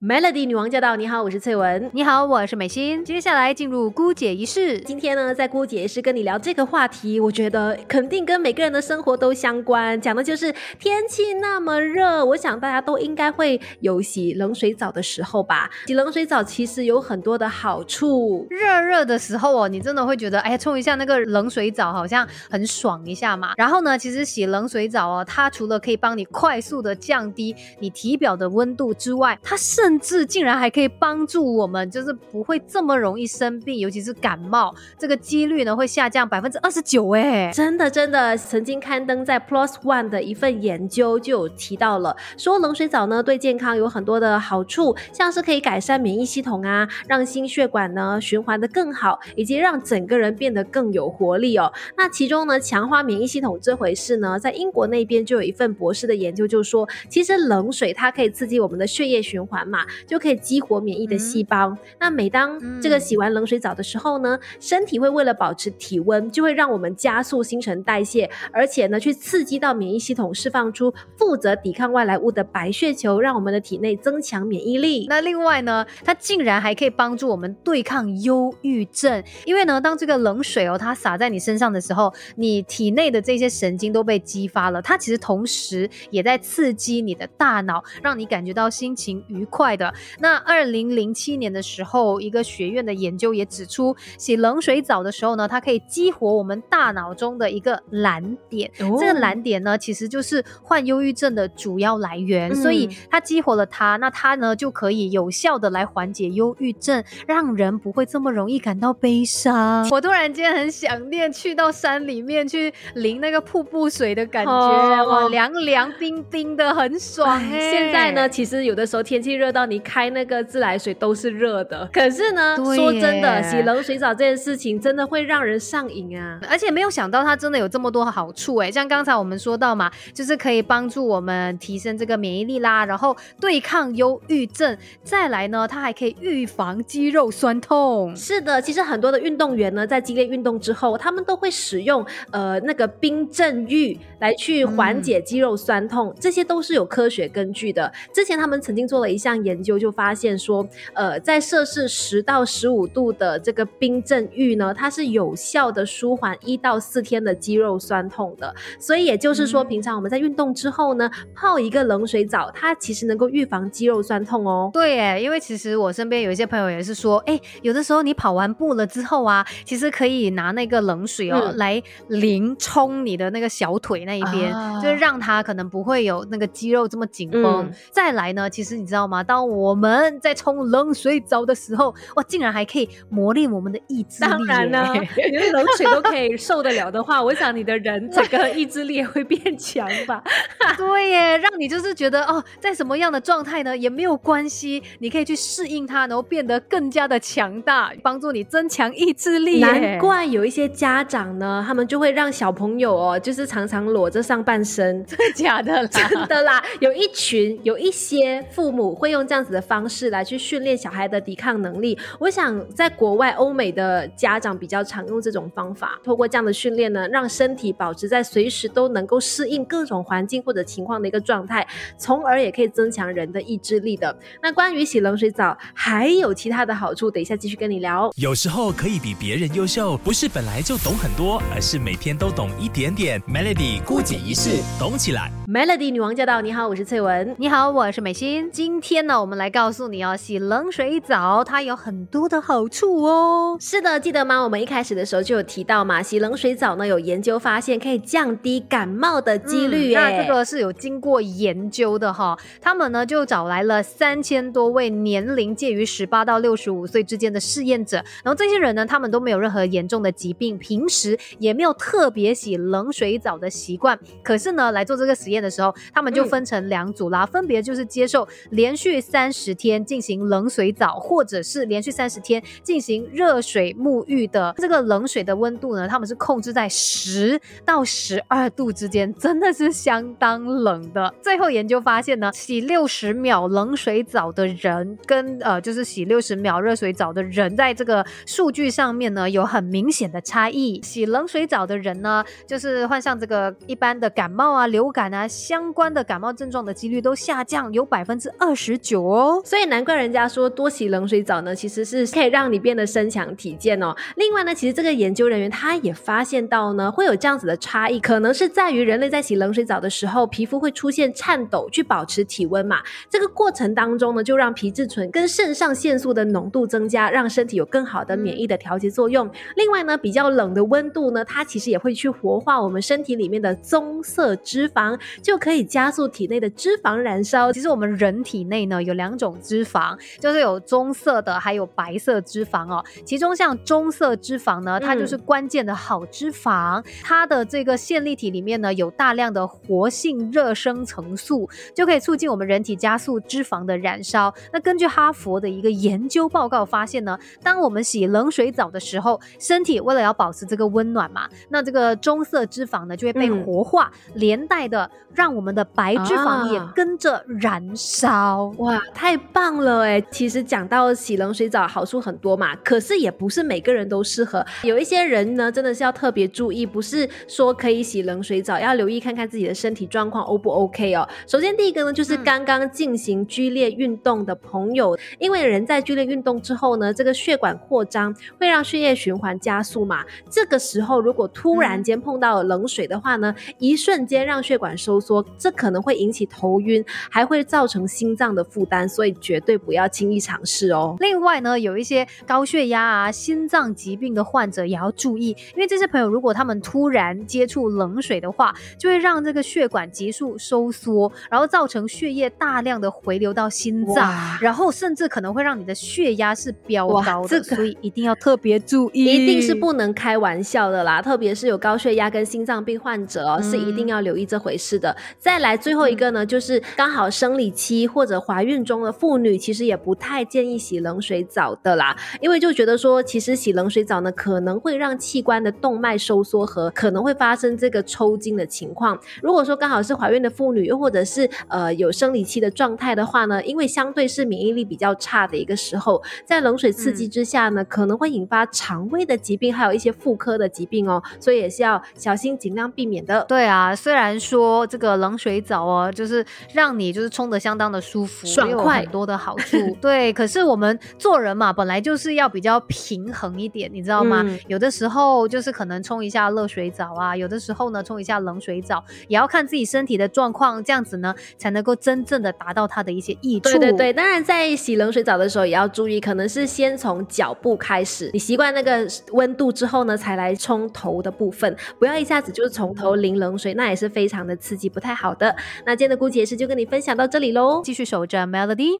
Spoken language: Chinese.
Melody 女王驾到！你好，我是翠文。你好，我是美心。接下来进入姑姐仪式。今天呢，在姑姐仪式跟你聊这个话题，我觉得肯定跟每个人的生活都相关。讲的就是天气那么热，我想大家都应该会有洗冷水澡的时候吧。洗冷水澡其实有很多的好处。热热的时候哦，你真的会觉得，哎，冲一下那个冷水澡好像很爽一下嘛。然后呢，其实洗冷水澡哦，它除了可以帮你快速的降低你体表的温度之外，它是甚至竟然还可以帮助我们，就是不会这么容易生病，尤其是感冒，这个几率呢会下降百分之二十九。哎，真的真的，曾经刊登在 Plus One 的一份研究就有提到了，说冷水澡呢对健康有很多的好处，像是可以改善免疫系统啊，让心血管呢循环的更好，以及让整个人变得更有活力哦。那其中呢，强化免疫系统这回事呢，在英国那边就有一份博士的研究，就说其实冷水它可以刺激我们的血液循环嘛。就可以激活免疫的细胞。那每当这个洗完冷水澡的时候呢，身体会为了保持体温，就会让我们加速新陈代谢，而且呢，去刺激到免疫系统释放出负责抵抗外来物的白血球，让我们的体内增强免疫力。那另外呢，它竟然还可以帮助我们对抗忧郁症，因为呢，当这个冷水哦，它洒在你身上的时候，你体内的这些神经都被激发了，它其实同时也在刺激你的大脑，让你感觉到心情愉快的。那二零零七年的时候，一个学院的研究也指出，洗冷水澡的时候呢，它可以激活我们大脑中的一个蓝点。这个蓝点呢，其实就是患忧郁症的主要来源。所以它激活了它，那它呢就可以有效的来缓解忧郁症，让人不会这么容易感到悲伤。我突然间很想念去到山里面去淋那个瀑布水的感觉，哇，凉凉冰冰的，很爽。现在呢，其实有的时候天气热到你。开那个自来水都是热的，可是呢，说真的，洗冷水澡这件事情真的会让人上瘾啊！而且没有想到它真的有这么多好处哎，像刚才我们说到嘛，就是可以帮助我们提升这个免疫力啦，然后对抗忧郁症，再来呢，它还可以预防肌肉酸痛。是的，其实很多的运动员呢，在激烈运动之后，他们都会使用呃那个冰镇浴来去缓解肌肉酸痛，这些都是有科学根据的。之前他们曾经做了一项研究。就就发现说，呃，在摄氏十到十五度的这个冰镇浴呢，它是有效的舒缓一到四天的肌肉酸痛的。所以也就是说，平常我们在运动之后呢，泡一个冷水澡，它其实能够预防肌肉酸痛哦。对，哎，因为其实我身边有一些朋友也是说，哎，有的时候你跑完步了之后啊，其实可以拿那个冷水哦来淋冲你的那个小腿那一边，就是让它可能不会有那个肌肉这么紧绷。再来呢，其实你知道吗？当我们在冲冷水澡的时候，哇，竟然还可以磨练我们的意志力。当然呢，连冷水都可以受得了的话，我想你的人整个意志力也会变强吧？对耶，让你就是觉得哦，在什么样的状态呢也没有关系，你可以去适应它，然后变得更加的强大，帮助你增强意志力。难怪有一些家长呢，他们就会让小朋友哦，就是常常裸着上半身，真的假的啦？真的啦，有一群有一些父母会用这样子。的方式来去训练小孩的抵抗能力，我想在国外欧美的家长比较常用这种方法，通过这样的训练呢，让身体保持在随时都能够适应各种环境或者情况的一个状态，从而也可以增强人的意志力的。那关于洗冷水澡还有其他的好处，等一下继续跟你聊。有时候可以比别人优秀，不是本来就懂很多，而是每天都懂一点点。Melody 孤姐一世，懂起来。Melody 女王驾到！你好，我是翠文。你好，我是美心。今天呢，我们来告诉你哦，洗冷水澡它有很多的好处哦。是的，记得吗？我们一开始的时候就有提到嘛，洗冷水澡呢，有研究发现可以降低感冒的几率。那这个是有经过研究的哈。他们呢就找来了三千多位年龄介于十八到六十五岁之间的试验者，然后这些人呢，他们都没有任何严重的疾病，平时也没有特别洗冷水澡的习惯。可是呢，来做这个实验。的时候，他们就分成两组啦，分别就是接受连续三十天进行冷水澡，或者是连续三十天进行热水沐浴的。这个冷水的温度呢，他们是控制在十到十二度之间，真的是相当冷的。最后研究发现呢，洗六十秒冷水澡的人跟呃，就是洗六十秒热水澡的人，在这个数据上面呢，有很明显的差异。洗冷水澡的人呢，就是患上这个一般的感冒啊、流感啊。相关的感冒症状的几率都下降有百分之二十久哦。所以难怪人家说多洗冷水澡呢，其实是可以让你变得身强体健哦。另外呢，其实这个研究人员他也发现到呢，会有这样子的差异，可能是在于人类在洗冷水澡的时候，皮肤会出现颤抖，去保持体温嘛。这个过程当中呢，就让皮质醇跟肾上腺素的浓度增加，让身体有更好的免疫的调节作用。另外呢，比较冷的温度呢，它其实也会去活化我们身体里面的棕色脂肪，就可以加速体内的脂肪燃烧。其实我们人体内呢有两种脂肪，就是有棕色的，还有白色脂肪哦。其中像棕色脂肪呢，它就是关键的好脂肪，它的这个线粒体里面呢有大量的活性热生成素，就可以促进我们人体加速脂肪的燃烧。那根据哈佛的一个研究报告发现呢，当我们洗冷水澡的时候，身体为了要保持这个温暖嘛，那这个棕色脂肪呢就会被活化，连带的让我们的白脂肪也跟着燃烧。哇，太棒了哎！其实讲到洗冷水澡好处很多嘛，可是也不是每个人都适合。有一些人呢，真的是要特别注意，不是说可以洗冷水澡，要留意看看自己的身体状况 O 不 OK 哦。首先第一个呢，就是刚刚进行剧烈运动的朋友，因为人在剧烈运动之后呢，这个血管扩张会让血液循环加速嘛。这个时候如果突然间碰到冷水的话呢，一瞬间让血管收缩，这可能会引起头晕，还会造成心脏的负担，所以绝对不要轻易尝试哦。另外呢，有一些高血压啊、心脏疾病的患者也要注意，因为这些朋友如果他们突然接触冷水的话，就会让这个血管急速收缩，然后造成血液大量的回流到心脏，然后甚至可能会让你的血压是飙高的，所以一定要特别注意，一定是不能开玩笑的啦，特别是有高血压跟心脏病患者哦，是一定要留意这回事的。再来最后一个呢，就是刚好生理期或者怀孕中的妇女，其实也不太建议洗冷水澡的啦，因为就觉得说，其实洗冷水澡呢，可能会让器官的动脉收缩和可能会发生这个抽筋的情况。如果说刚好是怀孕的妇女，又或者是呃有生理期的状态的话呢，因为相对是免疫力比较差的一个时候，在冷水刺激之下呢，可能会引发肠胃的疾病，还有一些妇科的疾病哦，所以也是要小心，尽量避免的。对啊，虽然说这个冷水澡哦，就是让你就是冲的相当的舒服，爽快，很多的好处。对，可是我们做人嘛，本来就是要比较平衡一点，你知道吗？有的时候就是可能冲一下热水澡啊，有的时候呢冲一下冷水澡，也要看自己身体的状况，这样子呢才能够真正的达到它的一些益处。对对对，当然在洗冷水澡的时候也要注意，可能是先从脚部开始，你习惯那个温度之后呢，才来冲头的部分，不要一下子就是从头淋冷水，那也是非常的刺激，不太好的。那今天的姑姐是就跟你分享到这里喽，继续守着 Melody。